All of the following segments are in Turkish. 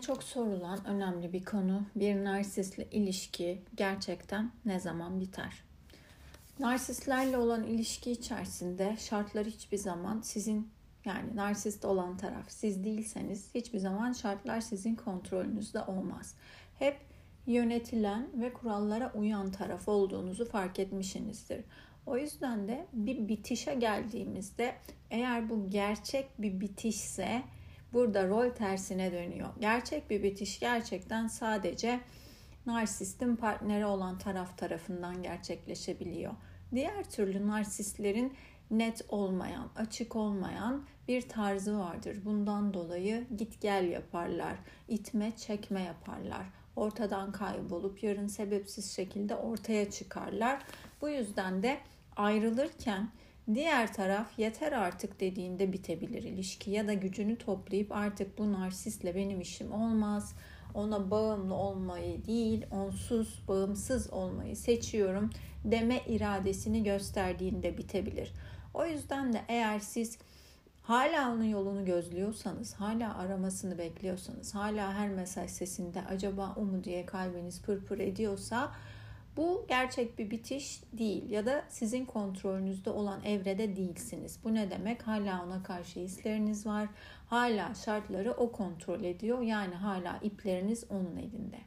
Çok sorulan önemli bir konu. Bir narsistle ilişki gerçekten ne zaman biter? Narsistlerle olan ilişki içerisinde şartlar hiçbir zaman sizin yani narsist olan taraf siz değilseniz hiçbir zaman şartlar sizin kontrolünüzde olmaz. Hep yönetilen ve kurallara uyan taraf olduğunuzu fark etmişsinizdir. O yüzden de bir bitişe geldiğimizde eğer bu gerçek bir bitişse burada rol tersine dönüyor. Gerçek bir bitiş gerçekten sadece narsistin partneri olan taraf tarafından gerçekleşebiliyor. Diğer türlü narsistlerin net olmayan, açık olmayan bir tarzı vardır. Bundan dolayı git gel yaparlar, itme çekme yaparlar. Ortadan kaybolup yarın sebepsiz şekilde ortaya çıkarlar. Bu yüzden de ayrılırken diğer taraf yeter artık dediğinde bitebilir ilişki ya da gücünü toplayıp artık bu narsistle benim işim olmaz. Ona bağımlı olmayı değil, onsuz bağımsız olmayı seçiyorum deme iradesini gösterdiğinde bitebilir. O yüzden de eğer siz hala onun yolunu gözlüyorsanız, hala aramasını bekliyorsanız, hala her mesaj sesinde acaba o mu diye kalbiniz pırpır ediyorsa bu gerçek bir bitiş değil ya da sizin kontrolünüzde olan evrede değilsiniz. Bu ne demek? Hala ona karşı hisleriniz var. Hala şartları o kontrol ediyor. Yani hala ipleriniz onun elinde.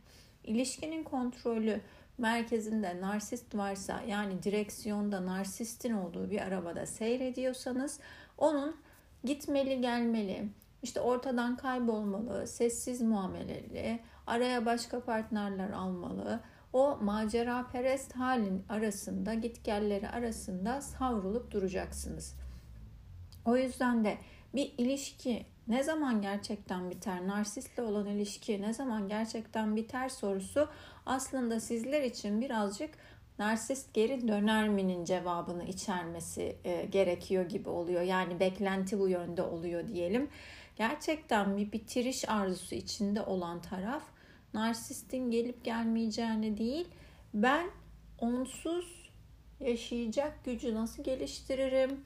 İlişkinin kontrolü merkezinde narsist varsa yani direksiyonda narsistin olduğu bir arabada seyrediyorsanız onun gitmeli gelmeli, işte ortadan kaybolmalı, sessiz muameleli, araya başka partnerler almalı, o macera perest halin arasında, gitgelleri arasında savrulup duracaksınız. O yüzden de bir ilişki ne zaman gerçekten biter? Narsistle olan ilişki ne zaman gerçekten biter sorusu aslında sizler için birazcık narsist geri döner mi'nin cevabını içermesi e, gerekiyor gibi oluyor. Yani beklenti bu yönde oluyor diyelim. Gerçekten bir bitiriş arzusu içinde olan taraf narsistin gelip gelmeyeceğini değil, ben onsuz yaşayacak gücü nasıl geliştiririm?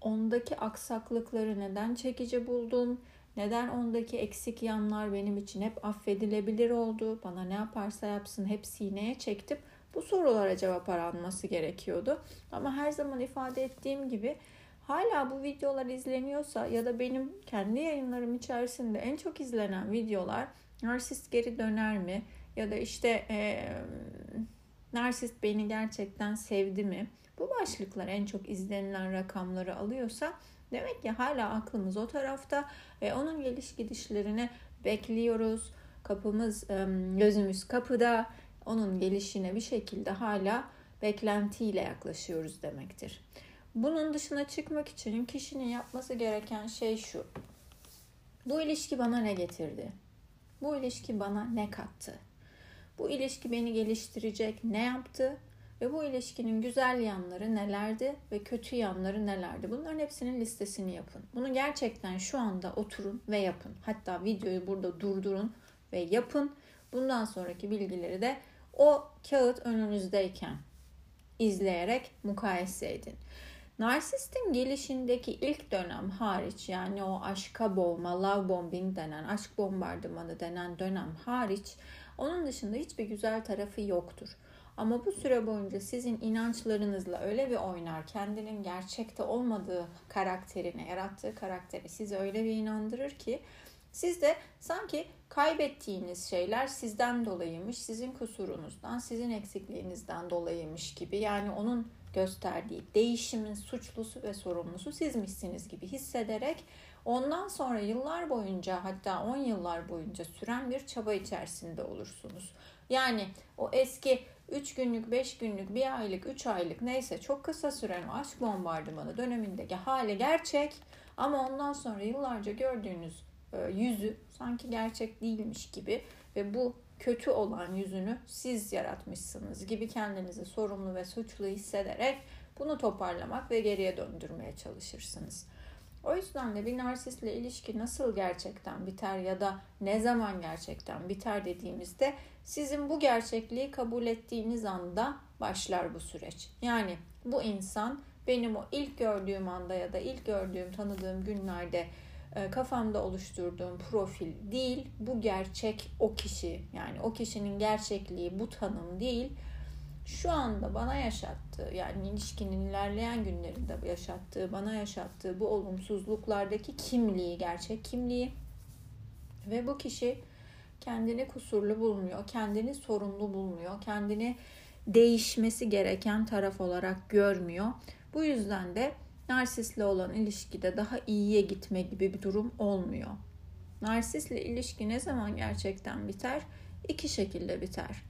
Ondaki aksaklıkları neden çekici buldum? Neden ondaki eksik yanlar benim için hep affedilebilir oldu? Bana ne yaparsa yapsın hep sineye çektim. Bu sorulara cevap aranması gerekiyordu. Ama her zaman ifade ettiğim gibi hala bu videolar izleniyorsa ya da benim kendi yayınlarım içerisinde en çok izlenen videolar narsist geri döner mi? Ya da işte e, narsist beni gerçekten sevdi mi? Bu başlıklar en çok izlenilen rakamları alıyorsa demek ki hala aklımız o tarafta ve onun geliş gidişlerini bekliyoruz. Kapımız, gözümüz kapıda. Onun gelişine bir şekilde hala beklentiyle yaklaşıyoruz demektir. Bunun dışına çıkmak için kişinin yapması gereken şey şu. Bu ilişki bana ne getirdi? Bu ilişki bana ne kattı? Bu ilişki beni geliştirecek ne yaptı? Ve bu ilişkinin güzel yanları nelerdi ve kötü yanları nelerdi? Bunların hepsinin listesini yapın. Bunu gerçekten şu anda oturun ve yapın. Hatta videoyu burada durdurun ve yapın. Bundan sonraki bilgileri de o kağıt önünüzdeyken izleyerek mukayese edin. Narsistin gelişindeki ilk dönem hariç yani o aşka boğma, love bombing denen, aşk bombardımanı denen dönem hariç onun dışında hiçbir güzel tarafı yoktur. Ama bu süre boyunca sizin inançlarınızla öyle bir oynar, kendinin gerçekte olmadığı karakterine, yarattığı karakteri sizi öyle bir inandırır ki siz de sanki kaybettiğiniz şeyler sizden dolayıymış, sizin kusurunuzdan, sizin eksikliğinizden dolayıymış gibi. Yani onun gösterdiği değişimin suçlusu ve sorumlusu sizmişsiniz gibi hissederek ondan sonra yıllar boyunca hatta 10 yıllar boyunca süren bir çaba içerisinde olursunuz. Yani o eski 3 günlük, 5 günlük, 1 aylık, 3 aylık neyse çok kısa süren aşk bombardımanı dönemindeki hali gerçek ama ondan sonra yıllarca gördüğünüz e, yüzü sanki gerçek değilmiş gibi ve bu kötü olan yüzünü siz yaratmışsınız gibi kendinizi sorumlu ve suçlu hissederek bunu toparlamak ve geriye döndürmeye çalışırsınız. O yüzden de bir narsistle ilişki nasıl gerçekten biter ya da ne zaman gerçekten biter dediğimizde sizin bu gerçekliği kabul ettiğiniz anda başlar bu süreç. Yani bu insan benim o ilk gördüğüm anda ya da ilk gördüğüm, tanıdığım günlerde kafamda oluşturduğum profil değil. Bu gerçek o kişi. Yani o kişinin gerçekliği bu tanım değil. Şu anda bana yaşattığı yani ilişkinin ilerleyen günlerinde yaşattığı, bana yaşattığı bu olumsuzluklardaki kimliği, gerçek kimliği ve bu kişi kendini kusurlu bulmuyor, kendini sorunlu bulmuyor, kendini değişmesi gereken taraf olarak görmüyor. Bu yüzden de narsistle olan ilişkide daha iyiye gitme gibi bir durum olmuyor. Narsistle ilişki ne zaman gerçekten biter? İki şekilde biter.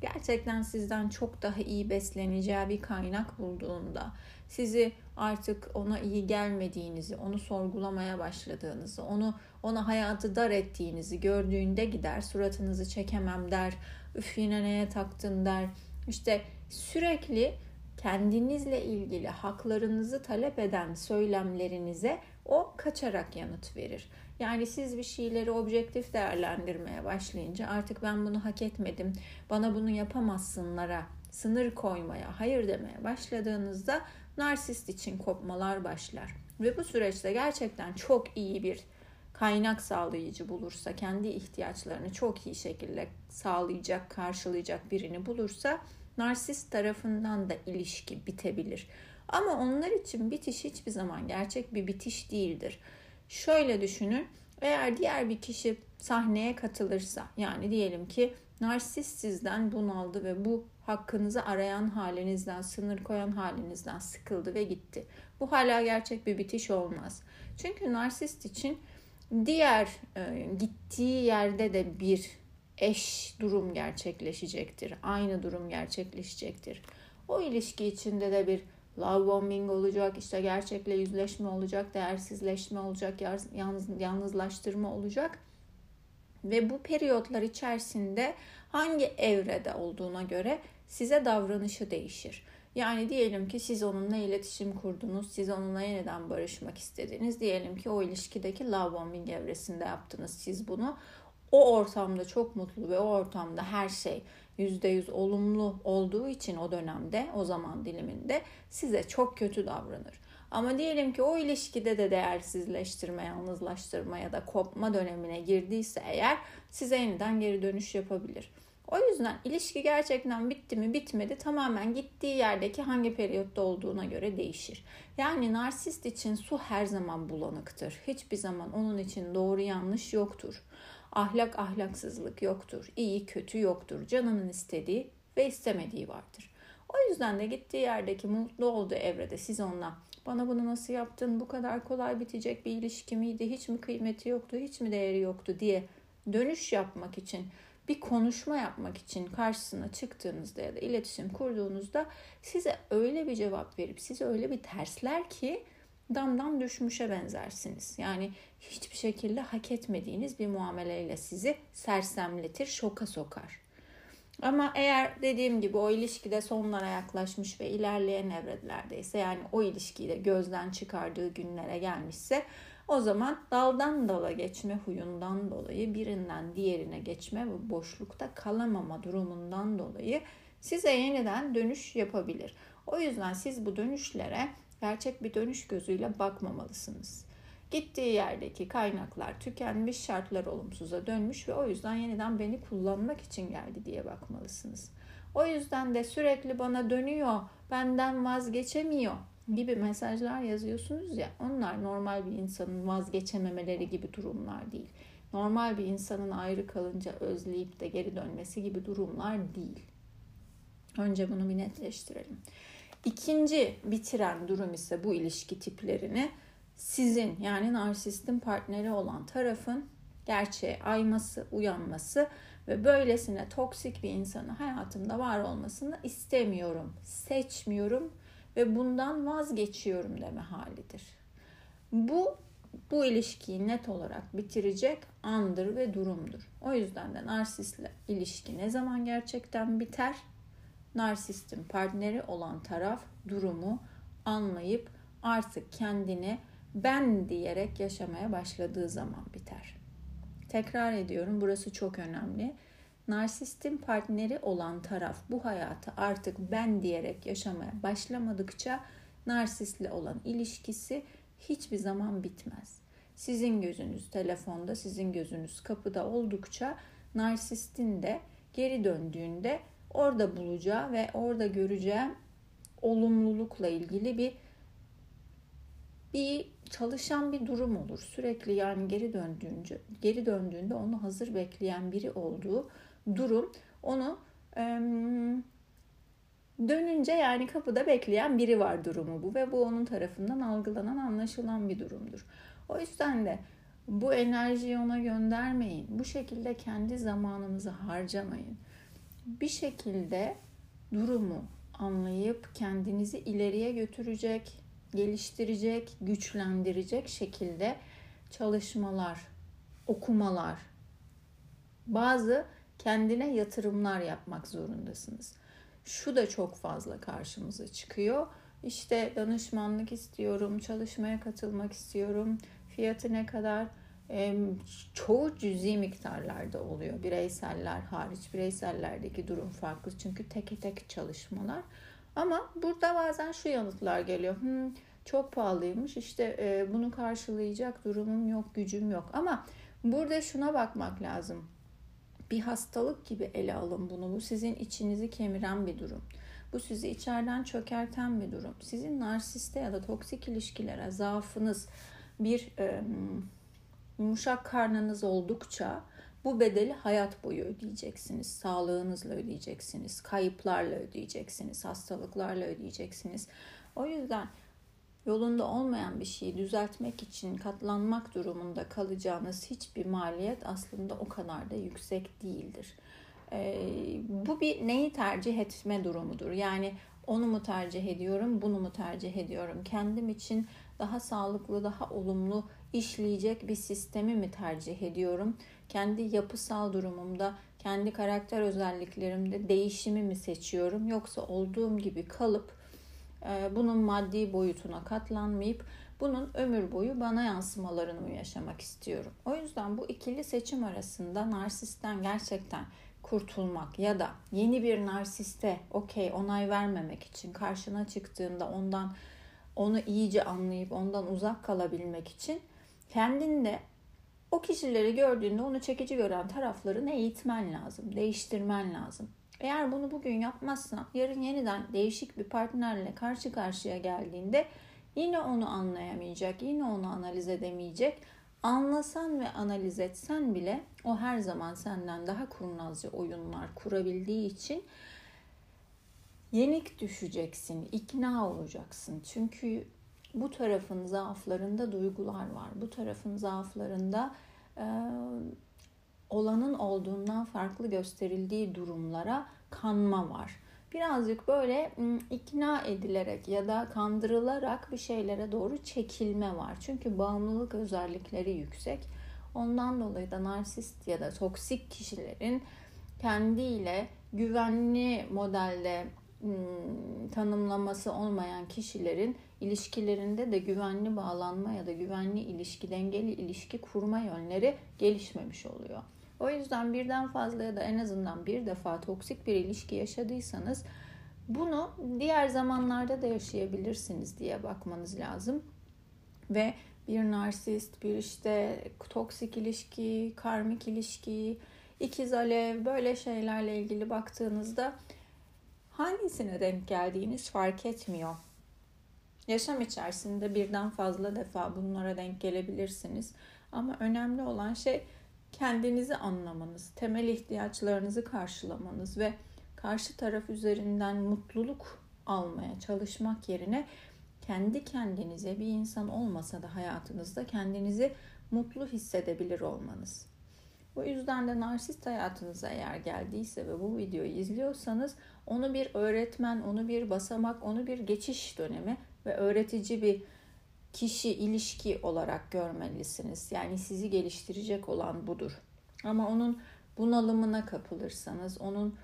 Gerçekten sizden çok daha iyi besleneceği bir kaynak bulduğunda, sizi artık ona iyi gelmediğinizi, onu sorgulamaya başladığınızı, onu ona hayatı dar ettiğinizi gördüğünde gider, suratınızı çekemem der, üf yine neye taktın der. İşte sürekli kendinizle ilgili haklarınızı talep eden söylemlerinize o kaçarak yanıt verir. Yani siz bir şeyleri objektif değerlendirmeye başlayınca artık ben bunu hak etmedim, bana bunu yapamazsınlara sınır koymaya, hayır demeye başladığınızda narsist için kopmalar başlar. Ve bu süreçte gerçekten çok iyi bir kaynak sağlayıcı bulursa, kendi ihtiyaçlarını çok iyi şekilde sağlayacak, karşılayacak birini bulursa narsist tarafından da ilişki bitebilir. Ama onlar için bitiş hiçbir zaman gerçek bir bitiş değildir. Şöyle düşünün. Eğer diğer bir kişi sahneye katılırsa yani diyelim ki narsist sizden bunaldı ve bu hakkınızı arayan halinizden, sınır koyan halinizden sıkıldı ve gitti. Bu hala gerçek bir bitiş olmaz. Çünkü narsist için diğer e, gittiği yerde de bir eş durum gerçekleşecektir. Aynı durum gerçekleşecektir. O ilişki içinde de bir love bombing olacak, işte gerçekle yüzleşme olacak, değersizleşme olacak, yalnız, yalnızlaştırma olacak. Ve bu periyotlar içerisinde hangi evrede olduğuna göre size davranışı değişir. Yani diyelim ki siz onunla iletişim kurdunuz, siz onunla yeniden barışmak istediniz. Diyelim ki o ilişkideki love bombing evresinde yaptınız siz bunu. O ortamda çok mutlu ve o ortamda her şey %100 olumlu olduğu için o dönemde, o zaman diliminde size çok kötü davranır. Ama diyelim ki o ilişkide de değersizleştirme, yalnızlaştırma ya da kopma dönemine girdiyse eğer size yeniden geri dönüş yapabilir. O yüzden ilişki gerçekten bitti mi bitmedi tamamen gittiği yerdeki hangi periyotta olduğuna göre değişir. Yani narsist için su her zaman bulanıktır. Hiçbir zaman onun için doğru yanlış yoktur. Ahlak ahlaksızlık yoktur. İyi kötü yoktur. Canının istediği ve istemediği vardır. O yüzden de gittiği yerdeki mutlu olduğu evrede siz onunla bana bunu nasıl yaptın, bu kadar kolay bitecek bir ilişki miydi, hiç mi kıymeti yoktu, hiç mi değeri yoktu diye dönüş yapmak için bir konuşma yapmak için karşısına çıktığınızda ya da iletişim kurduğunuzda size öyle bir cevap verip size öyle bir tersler ki damdan düşmüşe benzersiniz. Yani hiçbir şekilde hak etmediğiniz bir muameleyle sizi sersemletir, şoka sokar. Ama eğer dediğim gibi o ilişkide sonlara yaklaşmış ve ilerleyen evrelerdeyse yani o ilişkiyi de gözden çıkardığı günlere gelmişse o zaman daldan dala geçme huyundan dolayı birinden diğerine geçme ve boşlukta kalamama durumundan dolayı size yeniden dönüş yapabilir. O yüzden siz bu dönüşlere gerçek bir dönüş gözüyle bakmamalısınız. Gittiği yerdeki kaynaklar tükenmiş, şartlar olumsuza dönmüş ve o yüzden yeniden beni kullanmak için geldi diye bakmalısınız. O yüzden de sürekli bana dönüyor, benden vazgeçemiyor gibi mesajlar yazıyorsunuz ya onlar normal bir insanın vazgeçememeleri gibi durumlar değil. Normal bir insanın ayrı kalınca özleyip de geri dönmesi gibi durumlar değil. Önce bunu bir netleştirelim. İkinci bitiren durum ise bu ilişki tiplerini sizin yani narsistin partneri olan tarafın gerçeğe ayması, uyanması ve böylesine toksik bir insanı hayatımda var olmasını istemiyorum, seçmiyorum ve bundan vazgeçiyorum deme halidir. Bu bu ilişkiyi net olarak bitirecek andır ve durumdur. O yüzden de narsistle ilişki ne zaman gerçekten biter? Narsistin partneri olan taraf durumu anlayıp artık kendini ben diyerek yaşamaya başladığı zaman biter. Tekrar ediyorum burası çok önemli. Narsistin partneri olan taraf bu hayatı artık ben diyerek yaşamaya başlamadıkça narsistle olan ilişkisi hiçbir zaman bitmez. sizin gözünüz telefonda, sizin gözünüz kapıda oldukça narsistin de geri döndüğünde orada bulacağı ve orada göreceği olumlulukla ilgili bir bir çalışan bir durum olur. Sürekli yani geri döndüğünce geri döndüğünde onu hazır bekleyen biri olduğu durum onu dönünce yani kapıda bekleyen biri var durumu bu ve bu onun tarafından algılanan anlaşılan bir durumdur. O yüzden de bu enerjiyi ona göndermeyin. Bu şekilde kendi zamanınızı harcamayın. Bir şekilde durumu anlayıp kendinizi ileriye götürecek, geliştirecek, güçlendirecek şekilde çalışmalar, okumalar, bazı kendine yatırımlar yapmak zorundasınız. Şu da çok fazla karşımıza çıkıyor. İşte danışmanlık istiyorum, çalışmaya katılmak istiyorum. Fiyatı ne kadar? Çoğu cüzi miktarlarda oluyor. Bireyseller hariç. Bireysellerdeki durum farklı. Çünkü teke tek çalışmalar. Ama burada bazen şu yanıtlar geliyor. Hmm, çok pahalıymış. İşte e, bunu karşılayacak durumum yok, gücüm yok. Ama burada şuna bakmak lazım. Bir hastalık gibi ele alın bunu. Bu sizin içinizi kemiren bir durum. Bu sizi içeriden çökerten bir durum. Sizin narsiste ya da toksik ilişkilere zaafınız bir e, yumuşak karnınız oldukça bu bedeli hayat boyu ödeyeceksiniz. Sağlığınızla ödeyeceksiniz, kayıplarla ödeyeceksiniz, hastalıklarla ödeyeceksiniz. O yüzden yolunda olmayan bir şeyi düzeltmek için katlanmak durumunda kalacağınız hiçbir maliyet aslında o kadar da yüksek değildir. Ee, bu bir neyi tercih etme durumudur. Yani onu mu tercih ediyorum, bunu mu tercih ediyorum? Kendim için daha sağlıklı, daha olumlu işleyecek bir sistemi mi tercih ediyorum? Kendi yapısal durumumda, kendi karakter özelliklerimde değişimi mi seçiyorum? Yoksa olduğum gibi kalıp e, bunun maddi boyutuna katlanmayıp bunun ömür boyu bana yansımalarını mı yaşamak istiyorum? O yüzden bu ikili seçim arasında narsisten gerçekten kurtulmak ya da yeni bir narsiste okey onay vermemek için karşına çıktığında ondan onu iyice anlayıp ondan uzak kalabilmek için kendinde o kişileri gördüğünde onu çekici gören taraflarını eğitmen lazım, değiştirmen lazım. Eğer bunu bugün yapmazsan yarın yeniden değişik bir partnerle karşı karşıya geldiğinde yine onu anlayamayacak, yine onu analiz edemeyecek. Anlasan ve analiz etsen bile o her zaman senden daha kurnazca oyunlar kurabildiği için yenik düşeceksin, ikna olacaksın. Çünkü bu tarafın zaaflarında duygular var. Bu tarafın zaaflarında e, olanın olduğundan farklı gösterildiği durumlara kanma var. Birazcık böyle ikna edilerek ya da kandırılarak bir şeylere doğru çekilme var. Çünkü bağımlılık özellikleri yüksek. Ondan dolayı da narsist ya da toksik kişilerin kendiyle güvenli modelde tanımlaması olmayan kişilerin ilişkilerinde de güvenli bağlanma ya da güvenli ilişki, dengeli ilişki kurma yönleri gelişmemiş oluyor. O yüzden birden fazla ya da en azından bir defa toksik bir ilişki yaşadıysanız bunu diğer zamanlarda da yaşayabilirsiniz diye bakmanız lazım. Ve bir narsist, bir işte toksik ilişki, karmik ilişki, ikiz alev böyle şeylerle ilgili baktığınızda hangisine denk geldiğiniz fark etmiyor. Yaşam içerisinde birden fazla defa bunlara denk gelebilirsiniz. Ama önemli olan şey kendinizi anlamanız, temel ihtiyaçlarınızı karşılamanız ve karşı taraf üzerinden mutluluk almaya çalışmak yerine kendi kendinize bir insan olmasa da hayatınızda kendinizi mutlu hissedebilir olmanız. Bu yüzden de narsist hayatınıza eğer geldiyse ve bu videoyu izliyorsanız onu bir öğretmen, onu bir basamak, onu bir geçiş dönemi ve öğretici bir kişi ilişki olarak görmelisiniz. Yani sizi geliştirecek olan budur. Ama onun bunalımına kapılırsanız, onun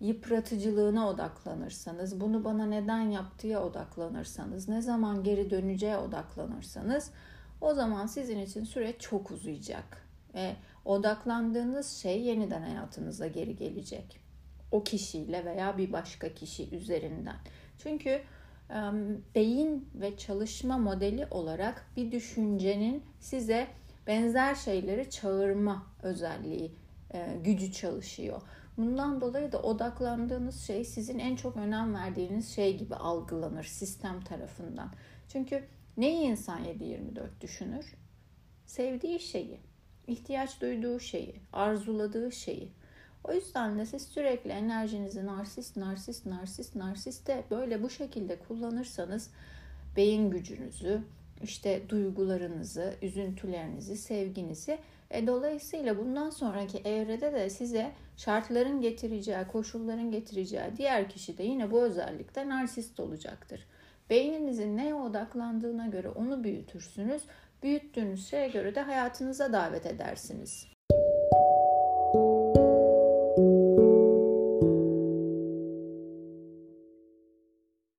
yıpratıcılığına odaklanırsanız, bunu bana neden yaptığı odaklanırsanız, ne zaman geri döneceğe odaklanırsanız o zaman sizin için süreç çok uzayacak. Ve odaklandığınız şey yeniden hayatınıza geri gelecek. O kişiyle veya bir başka kişi üzerinden. Çünkü beyin ve çalışma modeli olarak bir düşüncenin size benzer şeyleri çağırma özelliği, e, gücü çalışıyor. Bundan dolayı da odaklandığınız şey sizin en çok önem verdiğiniz şey gibi algılanır sistem tarafından. Çünkü neyi insan 7-24 düşünür? Sevdiği şeyi, ihtiyaç duyduğu şeyi, arzuladığı şeyi. O yüzden de siz sürekli enerjinizi narsist, narsist, narsist, narsiste böyle bu şekilde kullanırsanız beyin gücünüzü, işte duygularınızı, üzüntülerinizi, sevginizi e, dolayısıyla bundan sonraki evrede de size şartların getireceği, koşulların getireceği diğer kişi de yine bu özellikte narsist olacaktır. Beyninizin neye odaklandığına göre onu büyütürsünüz. Büyüttüğünüz şeye göre de hayatınıza davet edersiniz.